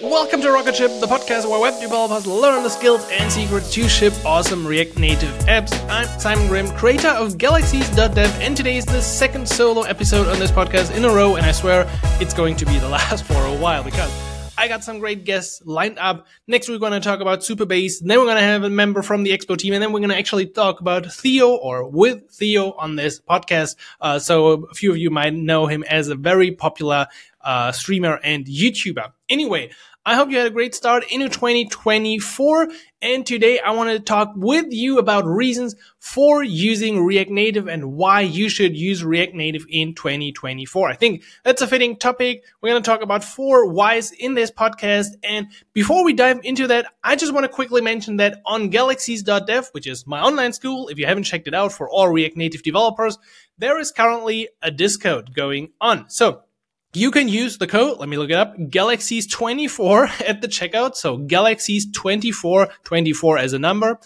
Welcome to Rocket Ship, the podcast where web developers learn the skills and secrets to ship awesome React Native apps. I'm Simon Grimm, creator of Galaxies.dev, and today is the second solo episode on this podcast in a row, and I swear it's going to be the last for a while because I got some great guests lined up. Next, we're going to talk about Supabase. Then we're going to have a member from the Expo team, and then we're going to actually talk about Theo or with Theo on this podcast. Uh, so a few of you might know him as a very popular uh, streamer and YouTuber. Anyway, I hope you had a great start into 2024. And today I want to talk with you about reasons for using React Native and why you should use React Native in 2024. I think that's a fitting topic. We're going to talk about four whys in this podcast. And before we dive into that, I just want to quickly mention that on galaxies.dev, which is my online school, if you haven't checked it out for all React Native developers, there is currently a discount going on. So you can use the code, let me look it up, Galaxies24 at the checkout. So Galaxies24, 24 as a number,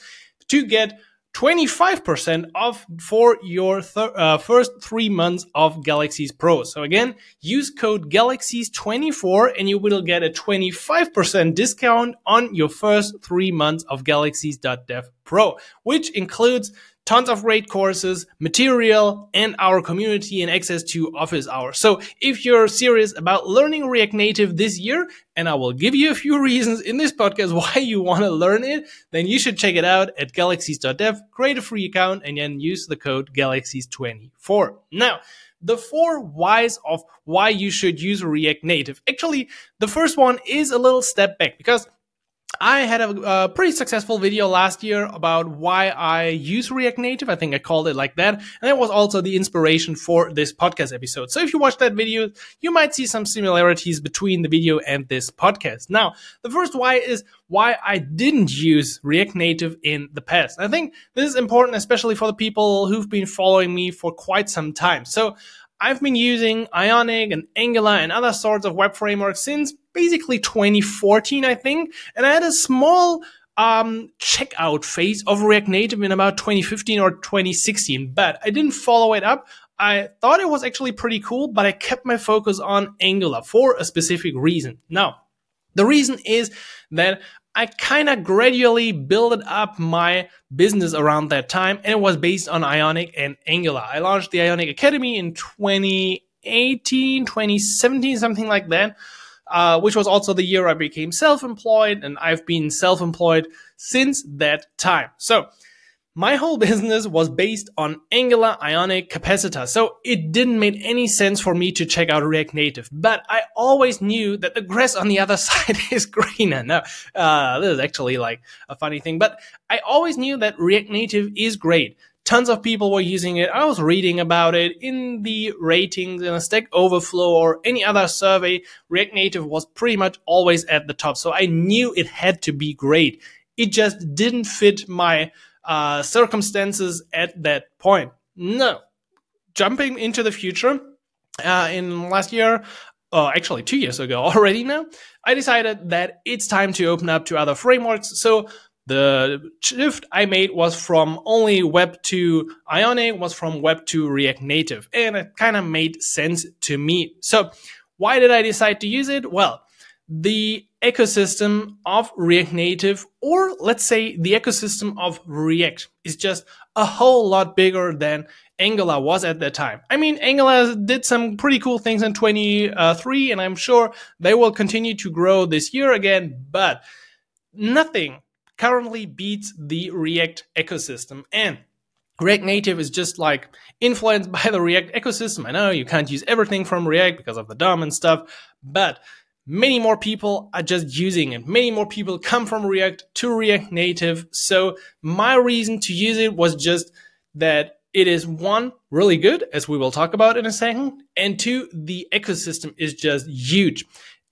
to get 25% off for your uh, first three months of Galaxies Pro. So again, use code Galaxies24 and you will get a 25% discount on your first three months of Galaxies.dev Pro, which includes tons of great courses, material, and our community and access to office hours. So if you're serious about learning React Native this year, and I will give you a few reasons in this podcast why you want to learn it, then you should check it out at galaxies.dev, create a free account, and then use the code galaxies24. Now, the four whys of why you should use React Native. Actually, the first one is a little step back because I had a, a, pretty successful video last year about why I use React Native. I think I called it like that. And it was also the inspiration for this podcast episode. So if you watch that video, you might see some similarities between the video and this podcast. Now, the first why is why I didn't use React Native in the past. I think this is important, especially for the people who've been following me for quite some time. So I've been using Ionic and Angular and other sorts of web frameworks since basically 2014, I think. And I had a small um, checkout phase of React Native in about 2015 or 2016, but I didn't follow it up. I thought it was actually pretty cool, but I kept my focus on Angular for a specific reason. Now, the reason is that I kind of gradually built up my business around that time, and it was based on Ionic and Angular. I launched the Ionic Academy in 2018, 2017, something like that. Uh, which was also the year I became self-employed, and I've been self-employed since that time. So my whole business was based on Angular Ionic Capacitor, so it didn't make any sense for me to check out React Native. But I always knew that the grass on the other side is greener. No, uh, this is actually like a funny thing, but I always knew that React Native is great tons of people were using it. I was reading about it in the ratings in a Stack Overflow or any other survey. React Native was pretty much always at the top. So I knew it had to be great. It just didn't fit my uh, circumstances at that point. No. Jumping into the future, uh, in last year, uh, actually two years ago already now, I decided that it's time to open up to other frameworks. So the shift I made was from only Web to Ionic, was from Web to React Native, and it kind of made sense to me. So, why did I decide to use it? Well, the ecosystem of React Native, or let's say the ecosystem of React, is just a whole lot bigger than Angular was at that time. I mean, Angular did some pretty cool things in 23, and I'm sure they will continue to grow this year again, but nothing currently beats the React ecosystem. And React Native is just like influenced by the React ecosystem. I know you can't use everything from React because of the DOM and stuff, but many more people are just using it. Many more people come from React to React Native. So my reason to use it was just that it is one, really good, as we will talk about in a second, and two, the ecosystem is just huge.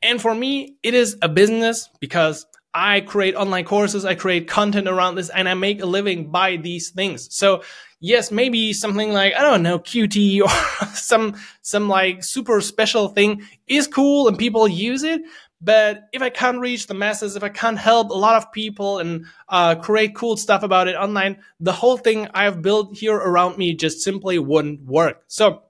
And for me, it is a business because I create online courses, I create content around this, and I make a living by these things. So yes, maybe something like, I don't know, Qt or some, some like super special thing is cool and people use it. But if I can't reach the masses, if I can't help a lot of people and uh, create cool stuff about it online, the whole thing I've built here around me just simply wouldn't work. So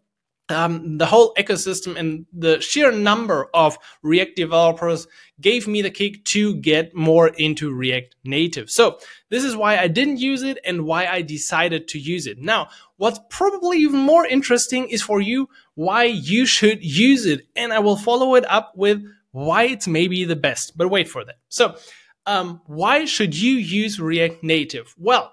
um, the whole ecosystem and the sheer number of React developers gave me the kick to get more into React Native. So this is why I didn't use it and why I decided to use it. Now, what's probably even more interesting is for you why you should use it. And I will follow it up with why it's maybe the best. But wait for that. So, um, why should you use React Native? Well,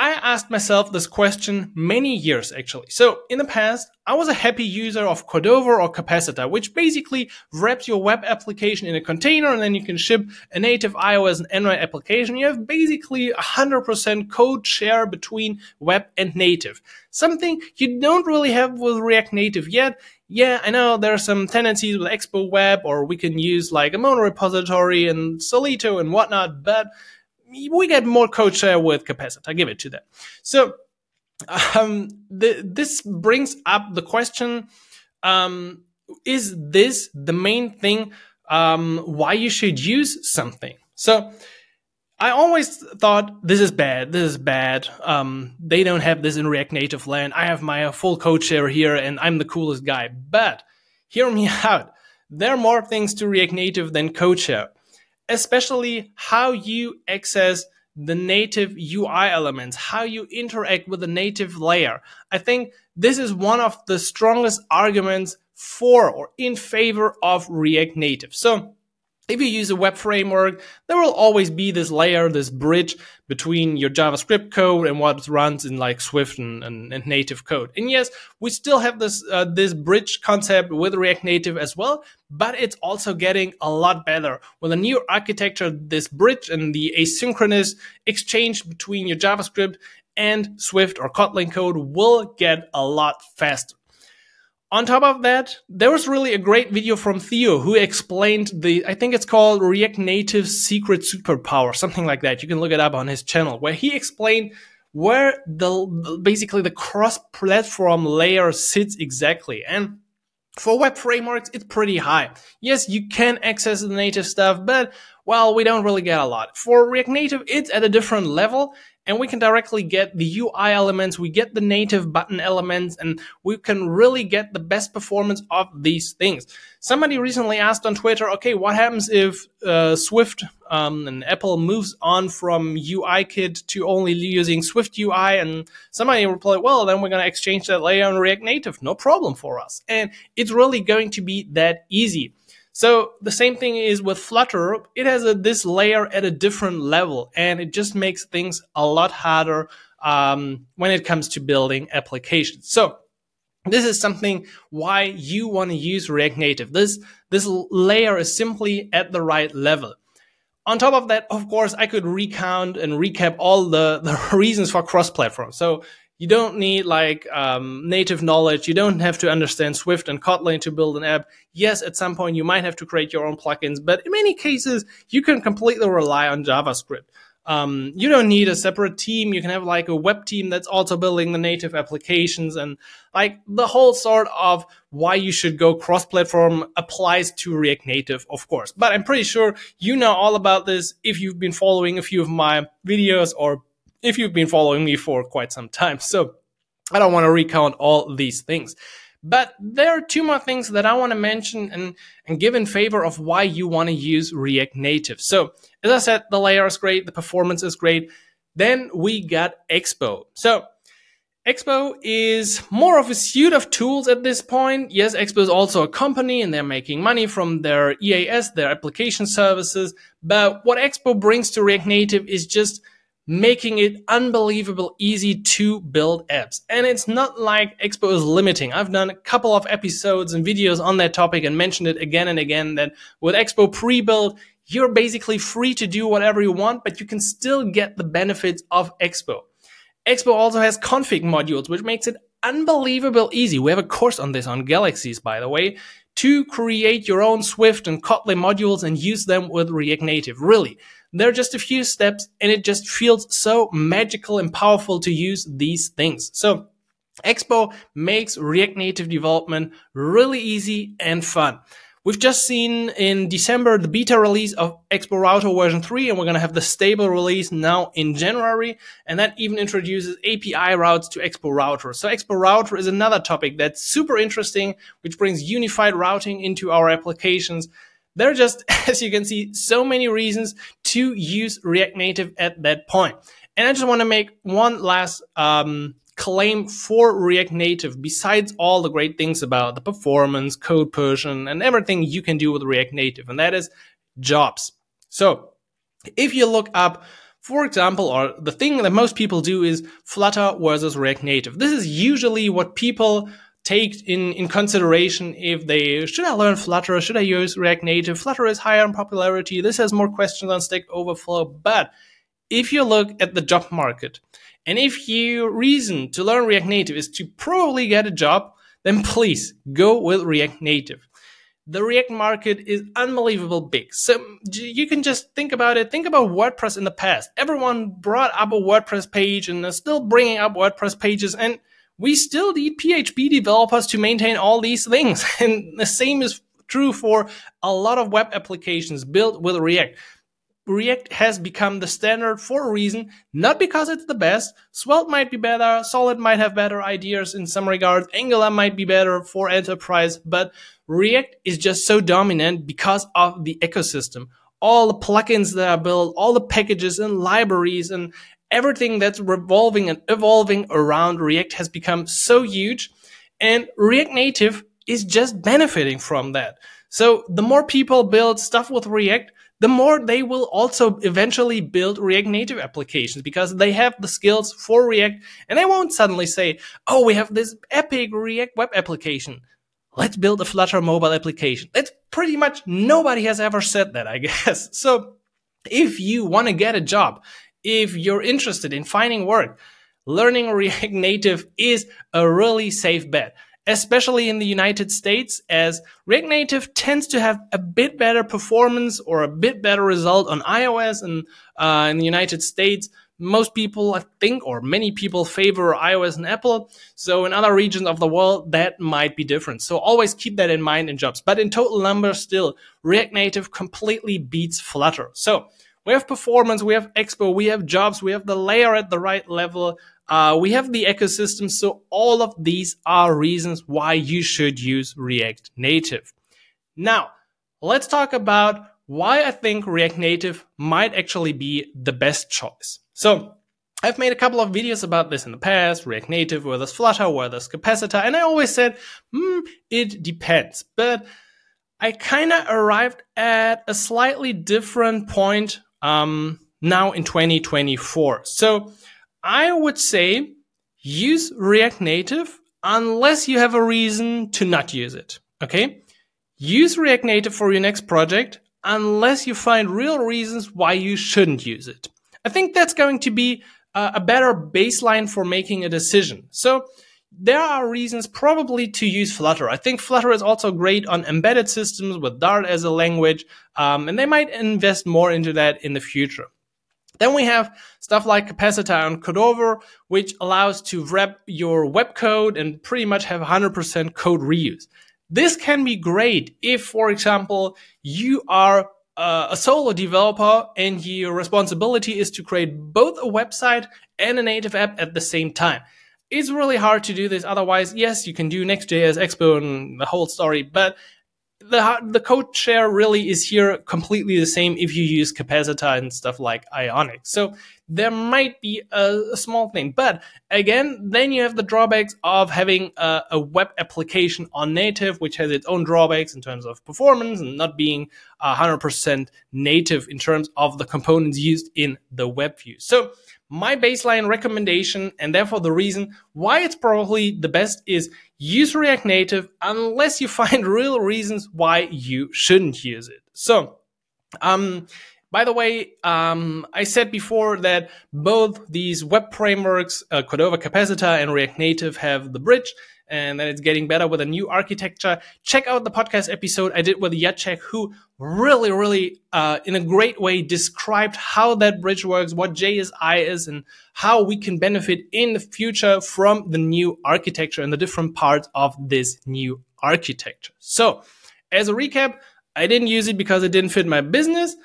I asked myself this question many years actually. So in the past, I was a happy user of Cordova or Capacitor, which basically wraps your web application in a container and then you can ship a native iOS and Android application. You have basically 100% code share between web and native. Something you don't really have with React Native yet. Yeah, I know there are some tendencies with Expo Web or we can use like a monorepository and Solito and whatnot, but we get more code share with Capacitor. I give it to that. So um, the, this brings up the question: um, Is this the main thing um, why you should use something? So I always thought this is bad. This is bad. Um, they don't have this in React Native land. I have my full code share here, and I'm the coolest guy. But hear me out. There are more things to React Native than code share especially how you access the native UI elements, how you interact with the native layer. I think this is one of the strongest arguments for or in favor of React Native. So if you use a web framework, there will always be this layer, this bridge between your JavaScript code and what runs in like Swift and, and, and native code. And yes, we still have this uh, this bridge concept with React Native as well, but it's also getting a lot better with a new architecture. This bridge and the asynchronous exchange between your JavaScript and Swift or Kotlin code will get a lot faster. On top of that, there was really a great video from Theo who explained the, I think it's called React Native Secret Superpower, something like that. You can look it up on his channel, where he explained where the, basically the cross-platform layer sits exactly. And for web frameworks, it's pretty high. Yes, you can access the native stuff, but well, we don't really get a lot. For React Native, it's at a different level and we can directly get the UI elements, we get the native button elements, and we can really get the best performance of these things. Somebody recently asked on Twitter, okay, what happens if uh, Swift um, and Apple moves on from UIKit to only using Swift UI? And somebody replied, well, then we're going to exchange that layer on React Native. No problem for us. And it's really going to be that easy. So the same thing is with Flutter. It has a, this layer at a different level, and it just makes things a lot harder um, when it comes to building applications. So this is something why you want to use React Native. This this layer is simply at the right level. On top of that, of course, I could recount and recap all the, the reasons for cross-platform. So you don't need like um, native knowledge. You don't have to understand Swift and Kotlin to build an app. Yes, at some point you might have to create your own plugins, but in many cases you can completely rely on JavaScript. Um, you don't need a separate team. You can have like a web team that's also building the native applications and like the whole sort of why you should go cross-platform applies to React Native, of course. But I'm pretty sure you know all about this if you've been following a few of my videos or if you've been following me for quite some time. So I don't want to recount all these things. But there are two more things that I want to mention and, and give in favor of why you want to use React Native. So, as I said, the layer is great, the performance is great. Then we got Expo. So, Expo is more of a suite of tools at this point. Yes, Expo is also a company and they're making money from their EAS, their application services. But what Expo brings to React Native is just making it unbelievable easy to build apps. And it's not like Expo is limiting. I've done a couple of episodes and videos on that topic and mentioned it again and again that with Expo pre-built, you're basically free to do whatever you want, but you can still get the benefits of Expo. Expo also has config modules, which makes it unbelievable easy. We have a course on this on Galaxies, by the way, to create your own Swift and Kotlin modules and use them with React Native. Really. They're just a few steps and it just feels so magical and powerful to use these things. So Expo makes React Native development really easy and fun. We've just seen in December the beta release of Expo Router version 3, and we're going to have the stable release now in January. And that even introduces API routes to Expo Router. So Expo Router is another topic that's super interesting, which brings unified routing into our applications. There are just, as you can see, so many reasons to use React Native at that point. And I just want to make one last um, claim for React Native, besides all the great things about the performance, code and, and everything you can do with React Native, and that is jobs. So if you look up, for example, or the thing that most people do is Flutter versus React Native. This is usually what people take in, in consideration if they should I learn Flutter, should I use React Native? Flutter is higher in popularity. This has more questions on Stack Overflow. But if you look at the job market, and if your reason to learn React Native is to probably get a job, then please go with React Native. The React market is unbelievable big. So you can just think about it. Think about WordPress in the past. Everyone brought up a WordPress page and they're still bringing up WordPress pages. And we still need PHP developers to maintain all these things. And the same is true for a lot of web applications built with React. React has become the standard for a reason, not because it's the best. Svelte might be better, Solid might have better ideas in some regards, Angular might be better for enterprise, but React is just so dominant because of the ecosystem. All the plugins that are built, all the packages and libraries and everything that's revolving and evolving around React has become so huge. And React Native is just benefiting from that. So the more people build stuff with React, the more they will also eventually build React Native applications because they have the skills for React and they won't suddenly say, oh, we have this epic React web application. Let's build a Flutter mobile application. That's pretty much nobody has ever said that, I guess. So if you want to get a job, if you're interested in finding work, learning React Native is a really safe bet especially in the United States, as React Native tends to have a bit better performance or a bit better result on iOS and uh, in the United States. Most people, I think, or many people favor iOS and Apple. So in other regions of the world, that might be different. So always keep that in mind in jobs. But in total numbers, still, React Native completely beats Flutter. So we have performance, we have Expo, we have jobs, we have the layer at the right level. Uh, we have the ecosystem. So all of these are reasons why you should use React Native. Now, let's talk about why I think React Native might actually be the best choice. So I've made a couple of videos about this in the past, React Native versus Flutter versus Capacitor, and I always said, hmm, it depends. But I kind of arrived at a slightly different point um, now in 2024. So I would say use React Native unless you have a reason to not use it. Okay. Use React Native for your next project unless you find real reasons why you shouldn't use it. I think that's going to be a better baseline for making a decision. So there are reasons probably to use Flutter. I think Flutter is also great on embedded systems with Dart as a language, um, and they might invest more into that in the future. Then we have stuff like Capacitor and Cordova, which allows to wrap your web code and pretty much have 100% code reuse. This can be great if, for example, you are uh, a solo developer and your responsibility is to create both a website and a native app at the same time. It's really hard to do this. Otherwise, yes, you can do Next.js, Expo, and the whole story, but the the code share really is here completely the same if you use capacitor and stuff like Ionic. So there might be a, a small thing, but again, then you have the drawbacks of having a, a, web application on native, which has its own drawbacks in terms of performance and not being 100% native in terms of the components used in the web view. So my baseline recommendation and therefore the reason why it's probably the best is use React Native unless you find real reasons why you shouldn't use it. So, um, by the way, um, I said before that both these web frameworks, uh, Cordova Capacitor and React Native, have the bridge and then it's getting better with a new architecture. Check out the podcast episode I did with Jacek, who really, really, uh, in a great way described how that bridge works, what JSI is, and how we can benefit in the future from the new architecture and the different parts of this new architecture. So, as a recap, I didn't use it because it didn't fit my business.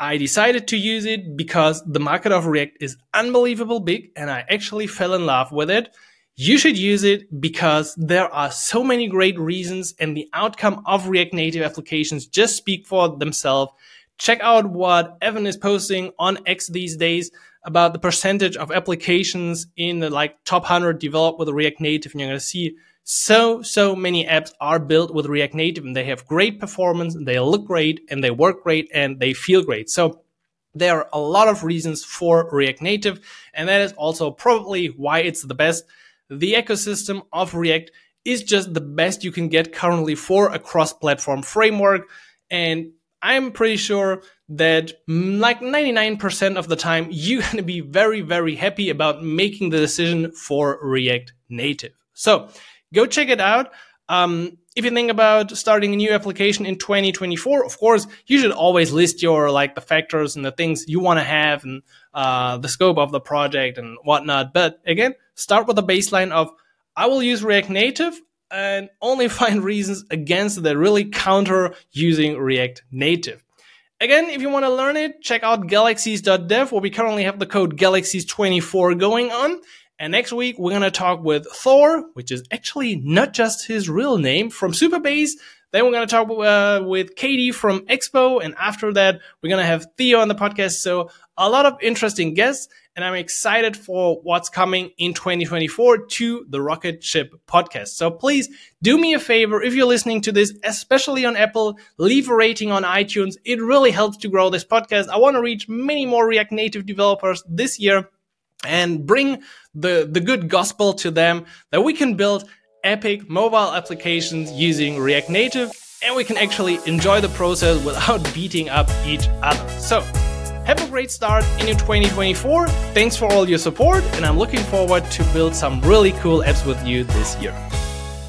I decided to use it because the market of React is unbelievable big and I actually fell in love with it. You should use it because there are so many great reasons and the outcome of React Native applications just speak for themselves. Check out what Evan is posting on X these days about the percentage of applications in the like top 100 developed with React Native and you're going to see so, so many apps are built with React Native and they have great performance and they look great and they work great and they feel great. So there are a lot of reasons for React Native. And that is also probably why it's the best. The ecosystem of React is just the best you can get currently for a cross platform framework. And I'm pretty sure that like 99% of the time, you're going to be very, very happy about making the decision for React Native. So go check it out. Um, if you think about starting a new application in 2024, of course, you should always list your like the factors and the things you want to have and uh, the scope of the project and whatnot. But again, start with a baseline of I will use React Native and only find reasons against that really counter using React Native. Again, if you want to learn it, check out galaxies.dev where we currently have the code galaxies24 going on. And next week, we're going to talk with Thor, which is actually not just his real name, from Supabase. Then we're going to talk uh, with Katie from Expo. And after that, we're going to have Theo on the podcast. So a lot of interesting guests. And I'm excited for what's coming in 2024 to the Rocket Ship podcast. So please do me a favor. If you're listening to this, especially on Apple, leave a rating on iTunes. It really helps to grow this podcast. I want to reach many more React Native developers this year and bring the, the good gospel to them that we can build epic mobile applications using React Native and we can actually enjoy the process without beating up each other. So, have a great start in your 2024. Thanks for all your support, and I'm looking forward to build some really cool apps with you this year.